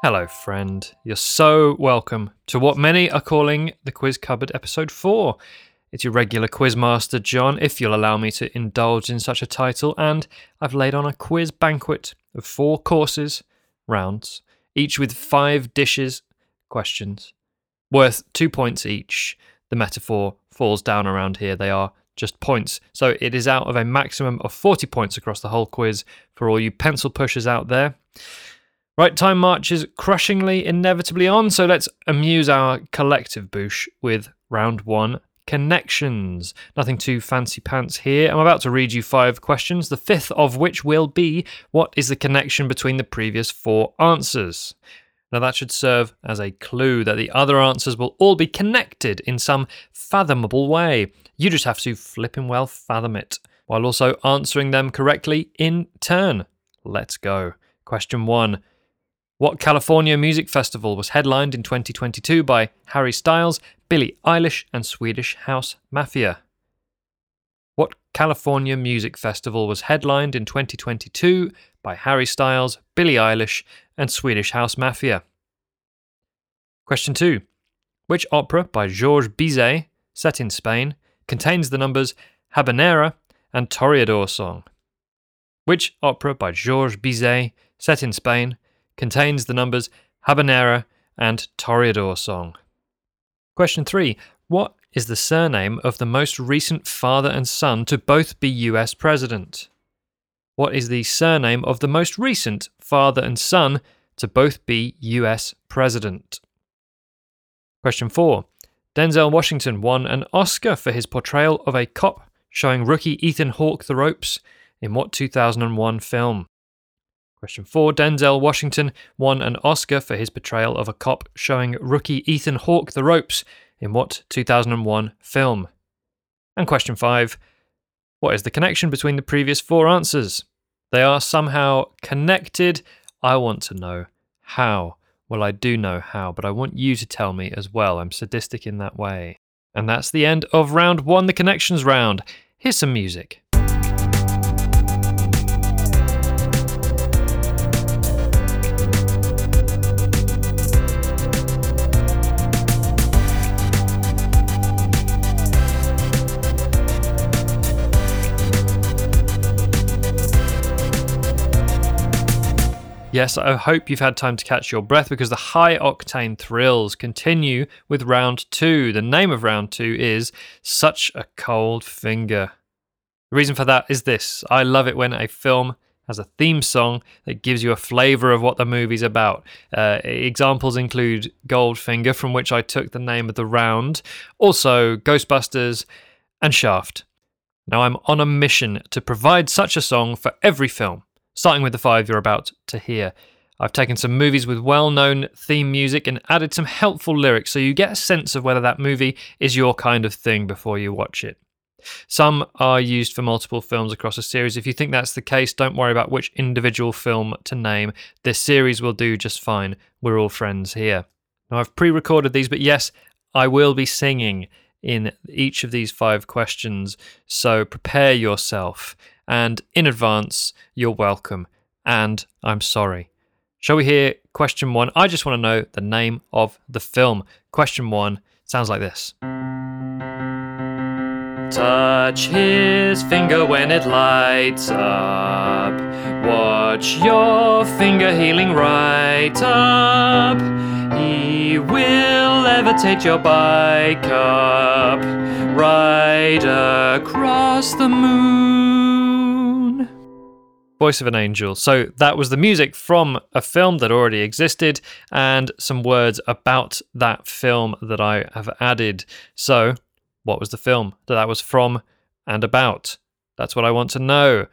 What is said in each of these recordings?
Hello, friend. You're so welcome to what many are calling the Quiz Cupboard Episode 4. It's your regular quizmaster, John, if you'll allow me to indulge in such a title, and I've laid on a quiz banquet of four courses, rounds, each with five dishes, questions, worth two points each. The metaphor falls down around here. They are just points. So it is out of a maximum of 40 points across the whole quiz for all you pencil pushers out there. Right, time marches crushingly, inevitably on, so let's amuse our collective bouche with round one connections. Nothing too fancy pants here. I'm about to read you five questions, the fifth of which will be what is the connection between the previous four answers? Now, that should serve as a clue that the other answers will all be connected in some fathomable way. You just have to flipping well fathom it, while also answering them correctly in turn. Let's go. Question one. What California Music Festival was headlined in 2022 by Harry Styles, Billie Eilish, and Swedish House Mafia? What California Music Festival was headlined in 2022 by Harry Styles, Billie Eilish, and Swedish House Mafia? Question 2. Which opera by Georges Bizet, set in Spain, contains the numbers Habanera and Toreador song? Which opera by Georges Bizet, set in Spain, contains the numbers Habanera and Toreador song. Question 3. What is the surname of the most recent father and son to both be US president? What is the surname of the most recent father and son to both be US president? Question 4. Denzel Washington won an Oscar for his portrayal of a cop showing rookie Ethan Hawke the ropes in what 2001 film? Question four Denzel Washington won an Oscar for his portrayal of a cop showing rookie Ethan Hawke the ropes in what 2001 film? And question five What is the connection between the previous four answers? They are somehow connected. I want to know how. Well, I do know how, but I want you to tell me as well. I'm sadistic in that way. And that's the end of round one, the connections round. Here's some music. Yes, I hope you've had time to catch your breath because the high octane thrills continue with round two. The name of round two is Such a Cold Finger. The reason for that is this I love it when a film has a theme song that gives you a flavour of what the movie's about. Uh, examples include Goldfinger, from which I took the name of the round, also Ghostbusters, and Shaft. Now I'm on a mission to provide such a song for every film starting with the five you're about to hear. I've taken some movies with well known theme music and added some helpful lyrics so you get a sense of whether that movie is your kind of thing before you watch it. Some are used for multiple films across a series. If you think that's the case, don't worry about which individual film to name. This series will do just fine. We're all friends here. Now, I've pre recorded these, but yes, I will be singing in each of these five questions, so prepare yourself and in advance, you're welcome. And I'm sorry. Shall we hear question one? I just want to know the name of the film. Question one sounds like this Touch his finger when it lights up. Watch your finger healing right up. He will levitate your bike up right across the moon. Voice of an Angel. So that was the music from a film that already existed and some words about that film that I have added. So, what was the film that that was from and about? That's what I want to know.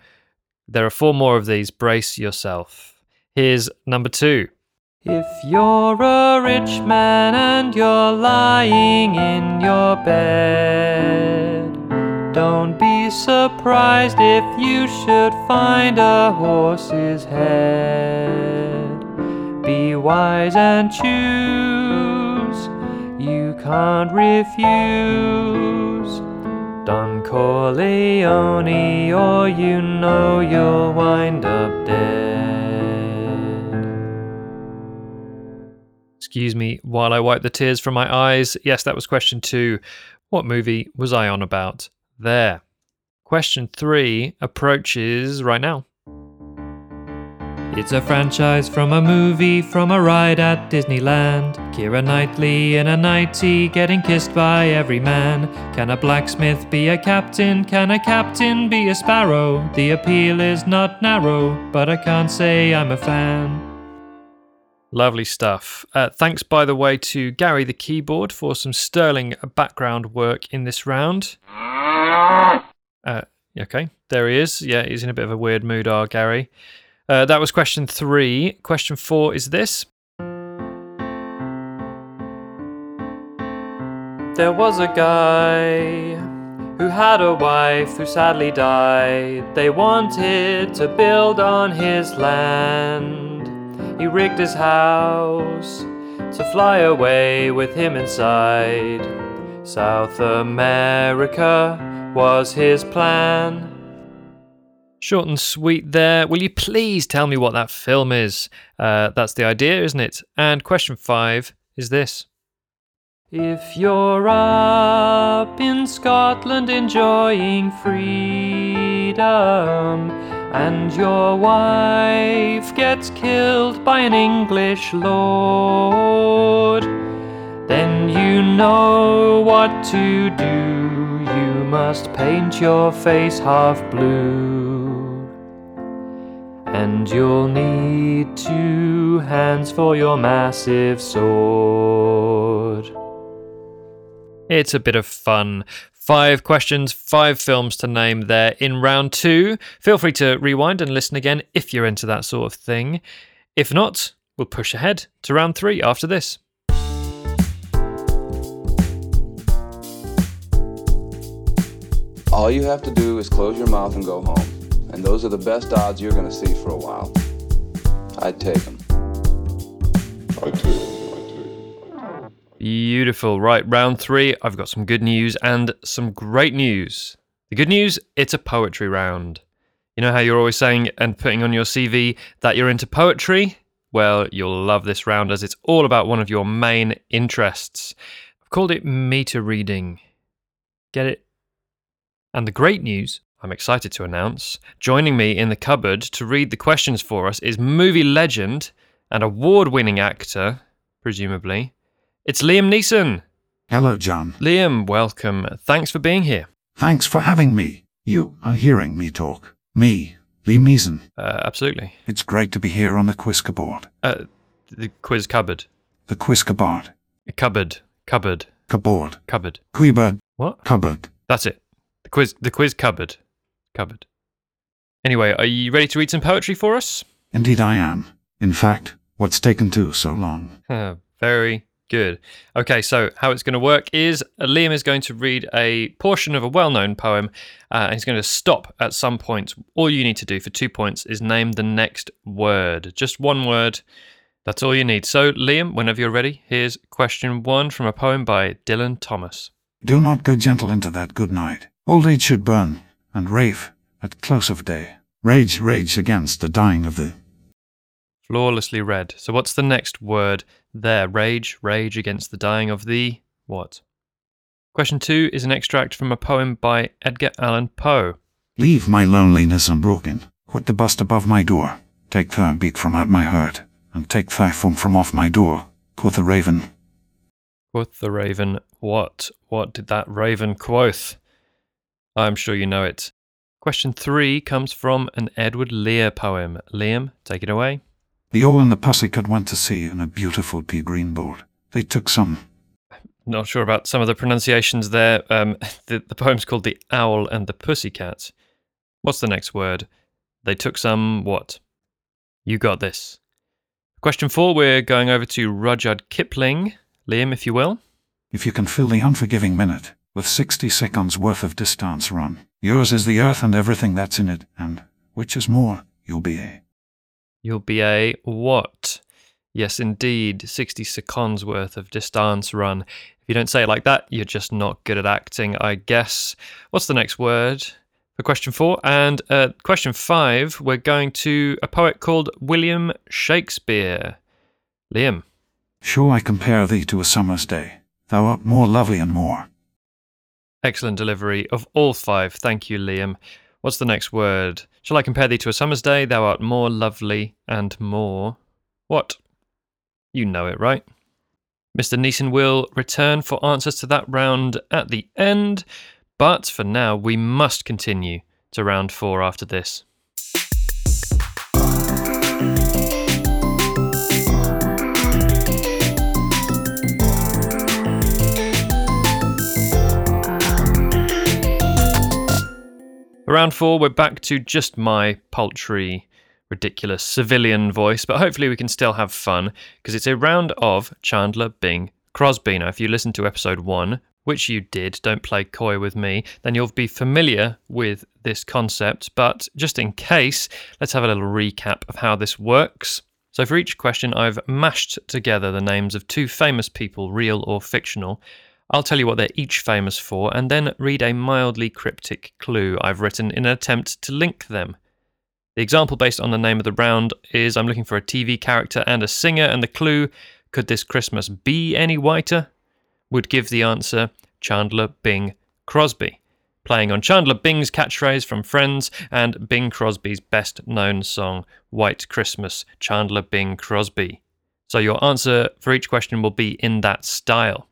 There are four more of these. Brace yourself. Here's number two. If you're a rich man and you're lying in your bed, don't be surprised if you should find a horse's head. Be wise and choose. You can't refuse. Don Corleone, or you know you'll wind up dead. Excuse me while I wipe the tears from my eyes. Yes, that was question two. What movie was I on about there? Question three approaches right now. It's a franchise from a movie, from a ride at Disneyland. Keira Knightley in a nightie, getting kissed by every man. Can a blacksmith be a captain? Can a captain be a sparrow? The appeal is not narrow, but I can't say I'm a fan. Lovely stuff. Uh, thanks, by the way, to Gary the keyboard for some sterling background work in this round. Uh, okay, there he is. Yeah, he's in a bit of a weird mood, our Gary. Uh, that was question three. Question four is this. There was a guy who had a wife who sadly died. They wanted to build on his land. He rigged his house to fly away with him inside. South America was his plan. Short and sweet there. Will you please tell me what that film is? Uh, that's the idea, isn't it? And question five is this. If you're up in Scotland enjoying freedom and your wife gets killed by an English lord, then you know what to do. You must paint your face half blue. And you'll need two hands for your massive sword. It's a bit of fun. Five questions, five films to name there in round two. Feel free to rewind and listen again if you're into that sort of thing. If not, we'll push ahead to round three after this. All you have to do is close your mouth and go home. And those are the best odds you're going to see for a while. I'd take them. I take them. Beautiful. Right, round three. I've got some good news and some great news. The good news it's a poetry round. You know how you're always saying and putting on your CV that you're into poetry? Well, you'll love this round as it's all about one of your main interests. I've called it meter reading. Get it? And the great news I'm excited to announce, joining me in the cupboard to read the questions for us is movie legend and award winning actor, presumably. It's Liam Neeson. Hello, John. Liam, welcome. Thanks for being here. Thanks for having me. You are hearing me talk. Me, Liam Neeson. Uh, absolutely. It's great to be here on the quiz cupboard. Uh, the quiz cupboard. The quiz cupboard. Cupboard. Cupboard. Cupboard. Cupboard. Quibbard. What? Cupboard. That's it. The quiz. The quiz cupboard. Cupboard. Anyway, are you ready to read some poetry for us? Indeed, I am. In fact, what's taken too so long? Uh, very good. Okay, so how it's going to work is uh, Liam is going to read a portion of a well known poem uh, and he's going to stop at some point. All you need to do for two points is name the next word. Just one word. That's all you need. So, Liam, whenever you're ready, here's question one from a poem by Dylan Thomas. Do not go gentle into that good night. Old age should burn and rave at close of day. Rage, rage against the dying of the. Flawlessly read. So, what's the next word there? Rage, rage against the dying of the what? Question two is an extract from a poem by Edgar Allan Poe. Leave my loneliness unbroken. Quit the bust above my door. Take thy beat from out my heart, and take thy form from off my door. Quoth the raven. Quoth the raven, What? What did that raven quoth? I'm sure you know it. Question three comes from an Edward Lear poem. Liam, take it away. The owl and the pussy pussycat went to sea in a beautiful pea green boat. They took some. Not sure about some of the pronunciations there. Um, the, the poem's called The Owl and the Pussycat. What's the next word? They took some what? You got this. Question four, we're going over to Rudyard Kipling. Liam, if you will. If you can fill the unforgiving minute with 60 seconds worth of distance run, yours is the earth and everything that's in it, and which is more, you'll be a. You'll be a what? Yes, indeed, 60 seconds worth of distance run. If you don't say it like that, you're just not good at acting, I guess. What's the next word for question four? And uh, question five, we're going to a poet called William Shakespeare. Liam. Sure I compare thee to a summer's day. Thou art more lovely and more. Excellent delivery of all five. Thank you, Liam. What's the next word? Shall I compare thee to a summer's day? Thou art more lovely and more. What? You know it, right? Mr. Neeson will return for answers to that round at the end, but for now, we must continue to round four after this. Round four, we're back to just my paltry, ridiculous civilian voice, but hopefully we can still have fun because it's a round of Chandler Bing Crosby. Now, if you listen to episode one, which you did, don't play coy with me, then you'll be familiar with this concept. But just in case, let's have a little recap of how this works. So, for each question, I've mashed together the names of two famous people, real or fictional. I'll tell you what they're each famous for, and then read a mildly cryptic clue I've written in an attempt to link them. The example based on the name of the round is I'm looking for a TV character and a singer, and the clue, could this Christmas be any whiter? would give the answer Chandler Bing Crosby, playing on Chandler Bing's catchphrase from Friends and Bing Crosby's best known song, White Christmas, Chandler Bing Crosby. So your answer for each question will be in that style.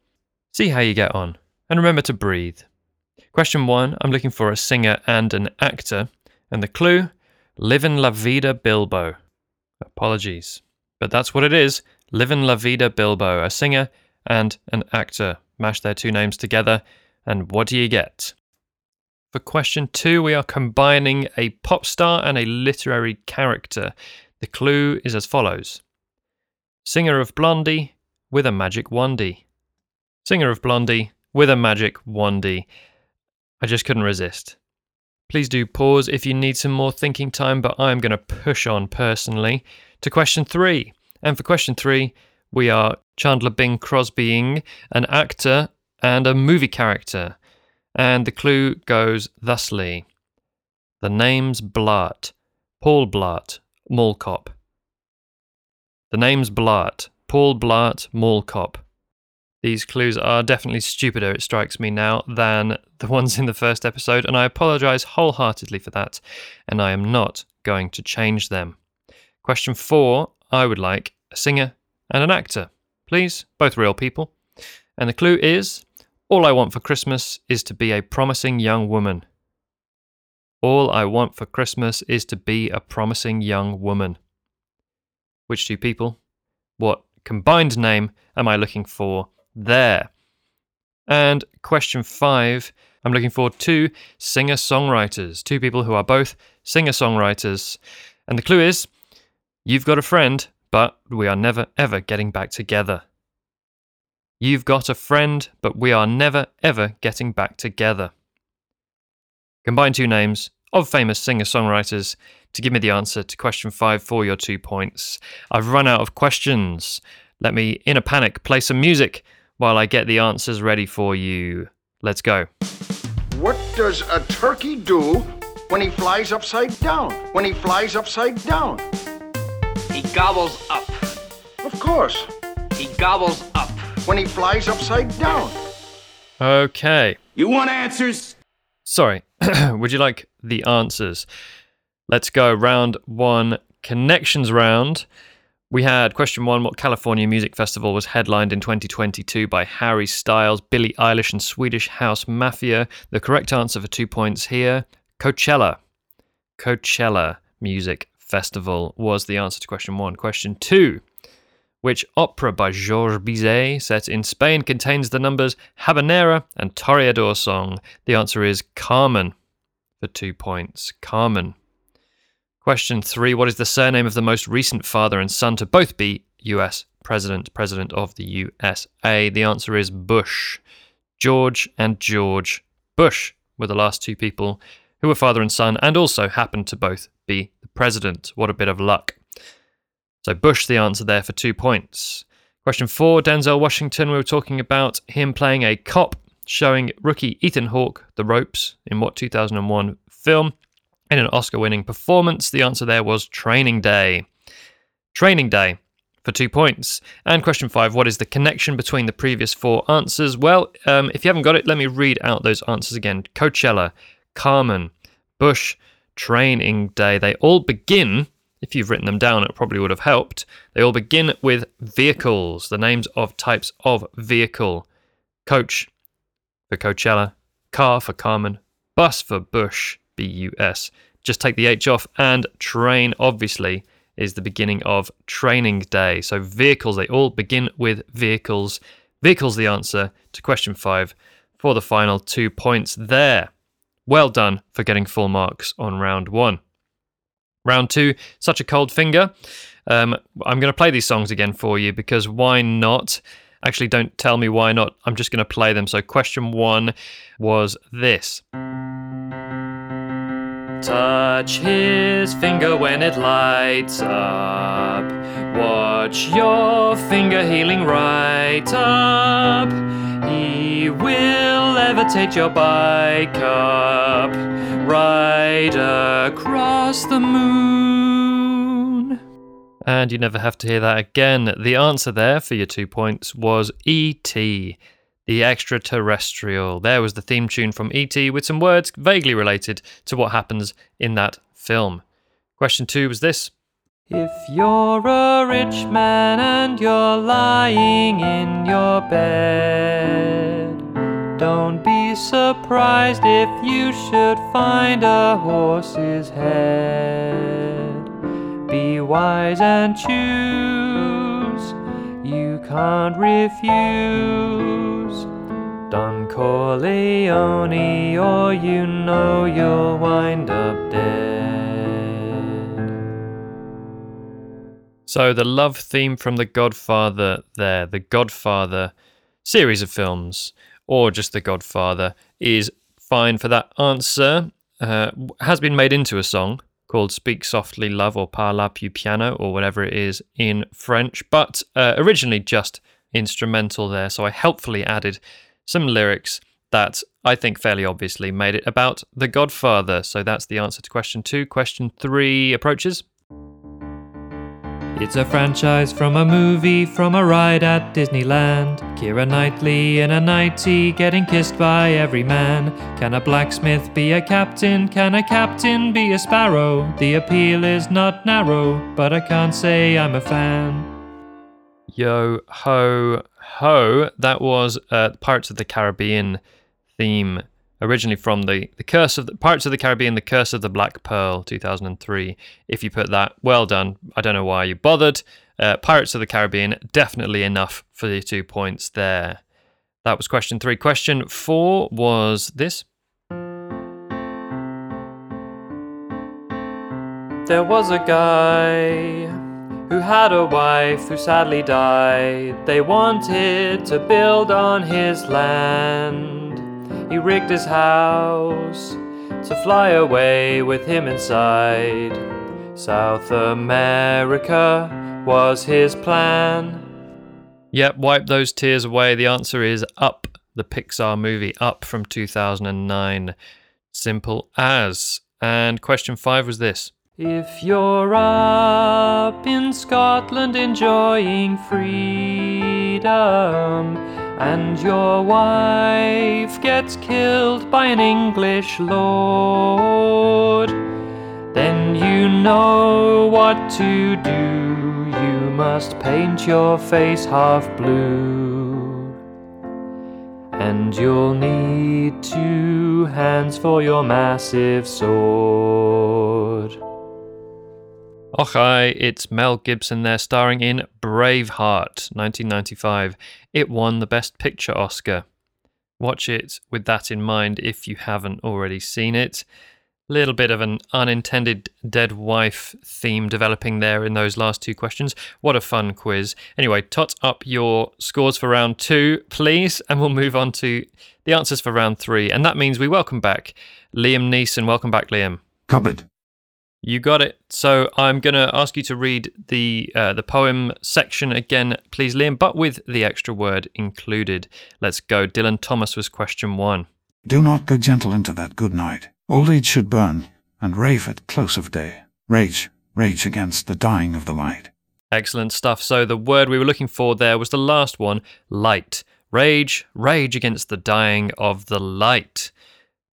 See how you get on, and remember to breathe. Question one I'm looking for a singer and an actor, and the clue Livin' La Vida Bilbo. Apologies, but that's what it is Livin' La Vida Bilbo, a singer and an actor. Mash their two names together, and what do you get? For question two, we are combining a pop star and a literary character. The clue is as follows Singer of Blondie with a magic wandie singer of Blondie, with a magic wandie. I just couldn't resist. Please do pause if you need some more thinking time, but I'm going to push on personally to question three. And for question three, we are Chandler Bing Crosbying an actor and a movie character. And the clue goes thusly The name's Blart, Paul Blart, Mall Cop. The name's Blart, Paul Blart, Mall Cop. These clues are definitely stupider, it strikes me now, than the ones in the first episode, and I apologise wholeheartedly for that, and I am not going to change them. Question four I would like a singer and an actor. Please, both real people. And the clue is All I want for Christmas is to be a promising young woman. All I want for Christmas is to be a promising young woman. Which two people? What combined name am I looking for there. And question five I'm looking for two singer songwriters, two people who are both singer songwriters. And the clue is you've got a friend, but we are never ever getting back together. You've got a friend, but we are never ever getting back together. Combine two names of famous singer songwriters to give me the answer to question five for your two points. I've run out of questions. Let me, in a panic, play some music while I get the answers ready for you. Let's go. What does a turkey do when he flies upside down? When he flies upside down? He gobbles up. Of course. He gobbles up. When he flies upside down. Okay. You want answers? Sorry. Would you like the answers? Let's go round one, connections round. We had question one What California Music Festival was headlined in 2022 by Harry Styles, Billie Eilish, and Swedish House Mafia? The correct answer for two points here Coachella. Coachella Music Festival was the answer to question one. Question two Which opera by Georges Bizet set in Spain contains the numbers Habanera and Toreador song? The answer is Carmen for two points. Carmen. Question three What is the surname of the most recent father and son to both be US president, president of the USA? The answer is Bush. George and George Bush were the last two people who were father and son and also happened to both be the president. What a bit of luck. So Bush, the answer there for two points. Question four Denzel Washington. We were talking about him playing a cop, showing rookie Ethan Hawke the ropes in what 2001 film in an Oscar winning performance. The answer there was Training Day. Training Day for two points. And question five What is the connection between the previous four answers? Well, um, if you haven't got it, let me read out those answers again Coachella, Carmen, Bush, Training Day. They all begin if you've written them down, it probably would have helped. They all begin with vehicles, the names of types of vehicle. Coach for Coachella, car for Carmen, bus for Bush, B U S. Just take the H off, and train, obviously, is the beginning of training day. So vehicles, they all begin with vehicles. Vehicles, the answer to question five for the final two points there. Well done for getting full marks on round one. Round two, Such a Cold Finger. Um, I'm going to play these songs again for you because why not? Actually, don't tell me why not. I'm just going to play them. So, question one was this Touch his finger when it lights up. Watch your finger healing right up. He will levitate your bike up right across the moon. And you never have to hear that again. The answer there for your two points was E.T., the extraterrestrial. There was the theme tune from E.T. with some words vaguely related to what happens in that film. Question two was this. If you're a rich man and you're lying in your bed, don't be surprised if you should find a horse's head. Be wise and choose, can't refuse. Don Corleone, or you know you'll wind up dead. So, the love theme from The Godfather there, The Godfather series of films or just The Godfather is fine for that answer. Uh, has been made into a song called Speak Softly Love or Parla Più Piano or whatever it is in French, but uh, originally just instrumental there. So I helpfully added some lyrics that I think fairly obviously made it about The Godfather. So that's the answer to question two. Question three approaches. It's a franchise from a movie, from a ride at Disneyland. Keira Knightley in a nightie, getting kissed by every man. Can a blacksmith be a captain? Can a captain be a sparrow? The appeal is not narrow, but I can't say I'm a fan. Yo ho ho, that was uh, Pirates of the Caribbean theme originally from the, the Curse of the Pirates of the Caribbean, The Curse of the Black Pearl, 2003. If you put that, well done. I don't know why you bothered. Uh, Pirates of the Caribbean, definitely enough for the two points there. That was question three. Question four was this. There was a guy who had a wife who sadly died. They wanted to build on his land. He rigged his house to fly away with him inside. South America was his plan. Yep, wipe those tears away. The answer is Up, the Pixar movie Up from 2009. Simple as. And question five was this. If you're up in Scotland enjoying freedom, and your wife gets killed by an English lord, then you know what to do. You must paint your face half blue. And you'll need two hands for your massive sword. Okay, it's Mel Gibson there starring in Braveheart, 1995. It won the Best Picture Oscar. Watch it with that in mind if you haven't already seen it. Little bit of an unintended dead wife theme developing there in those last two questions. What a fun quiz. Anyway, tot up your scores for round two, please, and we'll move on to the answers for round three. And that means we welcome back Liam Neeson. Welcome back, Liam. Cupboard. You got it. So I'm going to ask you to read the uh, the poem section again, please, Liam, but with the extra word included. Let's go. Dylan Thomas was question one. Do not go gentle into that good night. Old age should burn, and rave at close of day. Rage, rage against the dying of the light. Excellent stuff. So the word we were looking for there was the last one, light. Rage, rage against the dying of the light.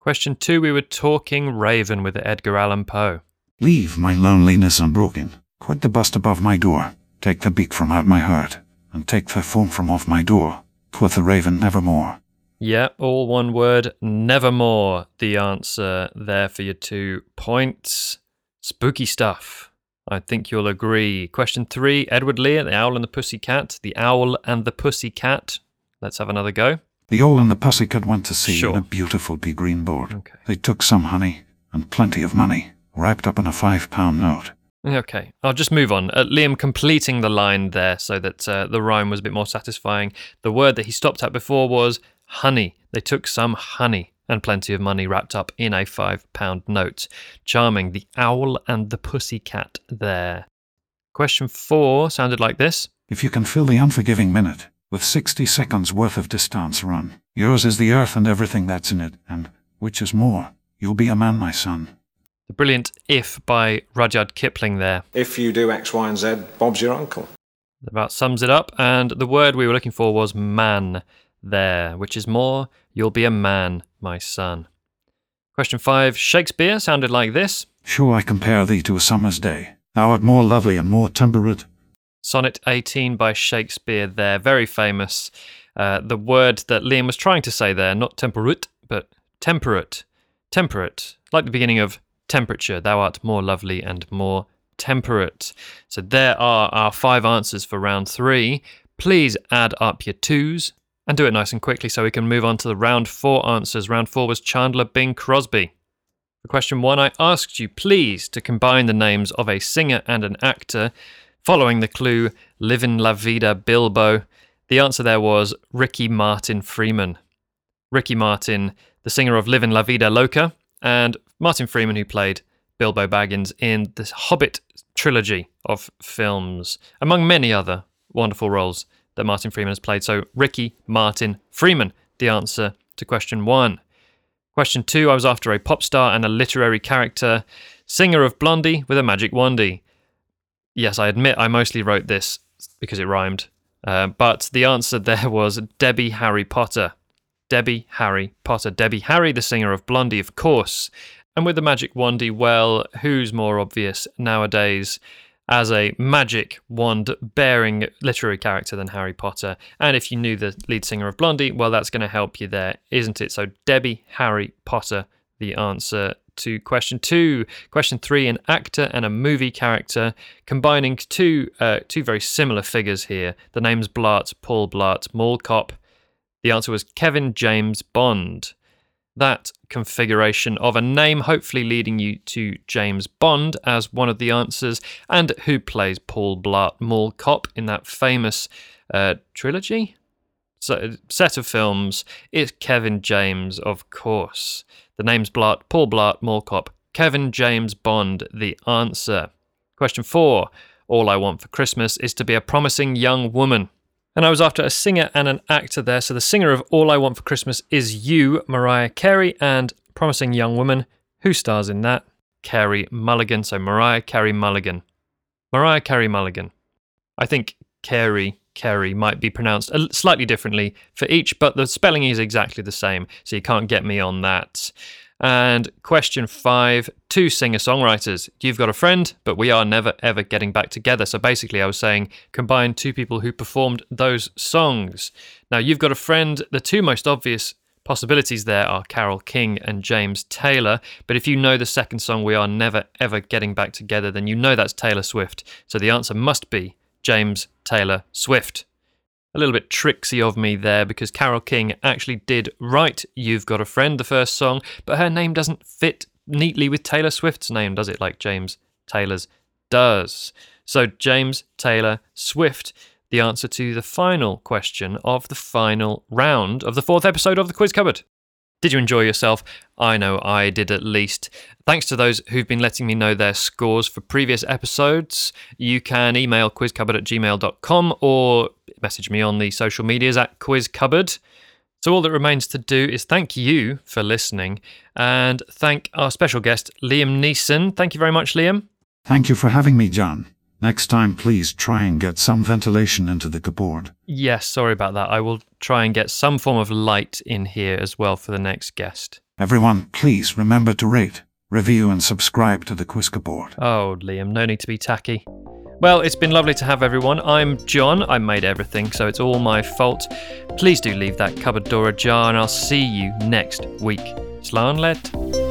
Question two, we were talking Raven with Edgar Allan Poe. Leave my loneliness unbroken. Quit the bust above my door. Take the beak from out my heart, and take the foam from off my door. Quoth the raven nevermore. Yeah, all one word, nevermore. The answer there for your two points. Spooky stuff. I think you'll agree. Question three Edward Lear, The Owl and the Pussy Cat. The Owl and the Pussy Cat. Let's have another go. The owl and the pussycat went to sea Sure. in a beautiful pea green boat. Okay. They took some honey and plenty of money, wrapped up in a five pound note. Okay, I'll just move on. Uh, Liam completing the line there so that uh, the rhyme was a bit more satisfying. The word that he stopped at before was honey. They took some honey and plenty of money wrapped up in a five pound note. Charming. The owl and the pussy cat there. Question four sounded like this. If you can fill the unforgiving minute with 60 seconds worth of distance run, yours is the earth and everything that's in it, and, which is more, you'll be a man, my son. The brilliant If by Rudyard Kipling there. If you do X, Y, and Z, Bob's your uncle. about sums it up. And the word we were looking for was man there, which is more, you'll be a man, my son. Question five Shakespeare sounded like this Sure I compare thee to a summer's day. Thou art more lovely and more temperate. Sonnet 18 by Shakespeare there, very famous. Uh, the word that Liam was trying to say there, not temperate, but temperate. Temperate, like the beginning of temperature. Thou art more lovely and more temperate. So there are our five answers for round three. Please add up your twos and do it nice and quickly so we can move on to the round four answers. Round four was Chandler Bing Crosby. For question one, I asked you please to combine the names of a singer and an actor following the clue Livin' La Vida Bilbo. The answer there was Ricky Martin Freeman. Ricky Martin, the singer of Livin' La Vida Loca, and Martin Freeman, who played Bilbo Baggins in the Hobbit trilogy of films, among many other wonderful roles that Martin Freeman has played. So, Ricky Martin Freeman, the answer to question one. Question two, I was after a pop star and a literary character, singer of Blondie with a magic wandy. Yes, I admit I mostly wrote this because it rhymed, uh, but the answer there was Debbie Harry Potter. Debbie Harry Potter. Debbie Harry, the singer of Blondie, of course. And with the magic wandy, well, who's more obvious nowadays as a magic wand bearing literary character than Harry Potter? And if you knew the lead singer of Blondie, well, that's going to help you there, isn't it? So, Debbie Harry Potter, the answer to question two. Question three: an actor and a movie character, combining two uh, two very similar figures here. The names Blart, Paul Blart, Mall Cop. The answer was Kevin James Bond. That configuration of a name, hopefully leading you to James Bond as one of the answers, and who plays Paul Blart Mall Cop in that famous uh, trilogy so, set of films. It's Kevin James, of course. The name's Blart, Paul Blart Mall Cop, Kevin James Bond, the answer. Question four All I want for Christmas is to be a promising young woman. And I was after a singer and an actor there. So the singer of All I Want for Christmas is You, Mariah Carey, and Promising Young Woman. Who stars in that? Carey Mulligan. So Mariah Carey Mulligan. Mariah Carey Mulligan. I think Carey Carey might be pronounced slightly differently for each, but the spelling is exactly the same. So you can't get me on that. And question five two singer songwriters. You've got a friend, but we are never ever getting back together. So basically, I was saying combine two people who performed those songs. Now, you've got a friend. The two most obvious possibilities there are Carole King and James Taylor. But if you know the second song, We Are Never Ever Getting Back Together, then you know that's Taylor Swift. So the answer must be James Taylor Swift. A little bit tricksy of me there because Carole King actually did write You've Got a Friend, the first song, but her name doesn't fit neatly with Taylor Swift's name, does it? Like James Taylor's does. So, James Taylor Swift, the answer to the final question of the final round of the fourth episode of the Quiz Cupboard. Did you enjoy yourself? I know I did at least. Thanks to those who've been letting me know their scores for previous episodes. You can email quizcupboard at gmail.com or message me on the social medias at quizcupboard. So all that remains to do is thank you for listening and thank our special guest, Liam Neeson. Thank you very much, Liam. Thank you for having me, John. Next time, please try and get some ventilation into the cupboard. Yes, sorry about that. I will try and get some form of light in here as well for the next guest. Everyone, please remember to rate, review, and subscribe to the Quiz Cupboard. Oh, Liam, no need to be tacky. Well, it's been lovely to have everyone. I'm John. I made everything, so it's all my fault. Please do leave that cupboard door ajar, and I'll see you next week. Slán leat.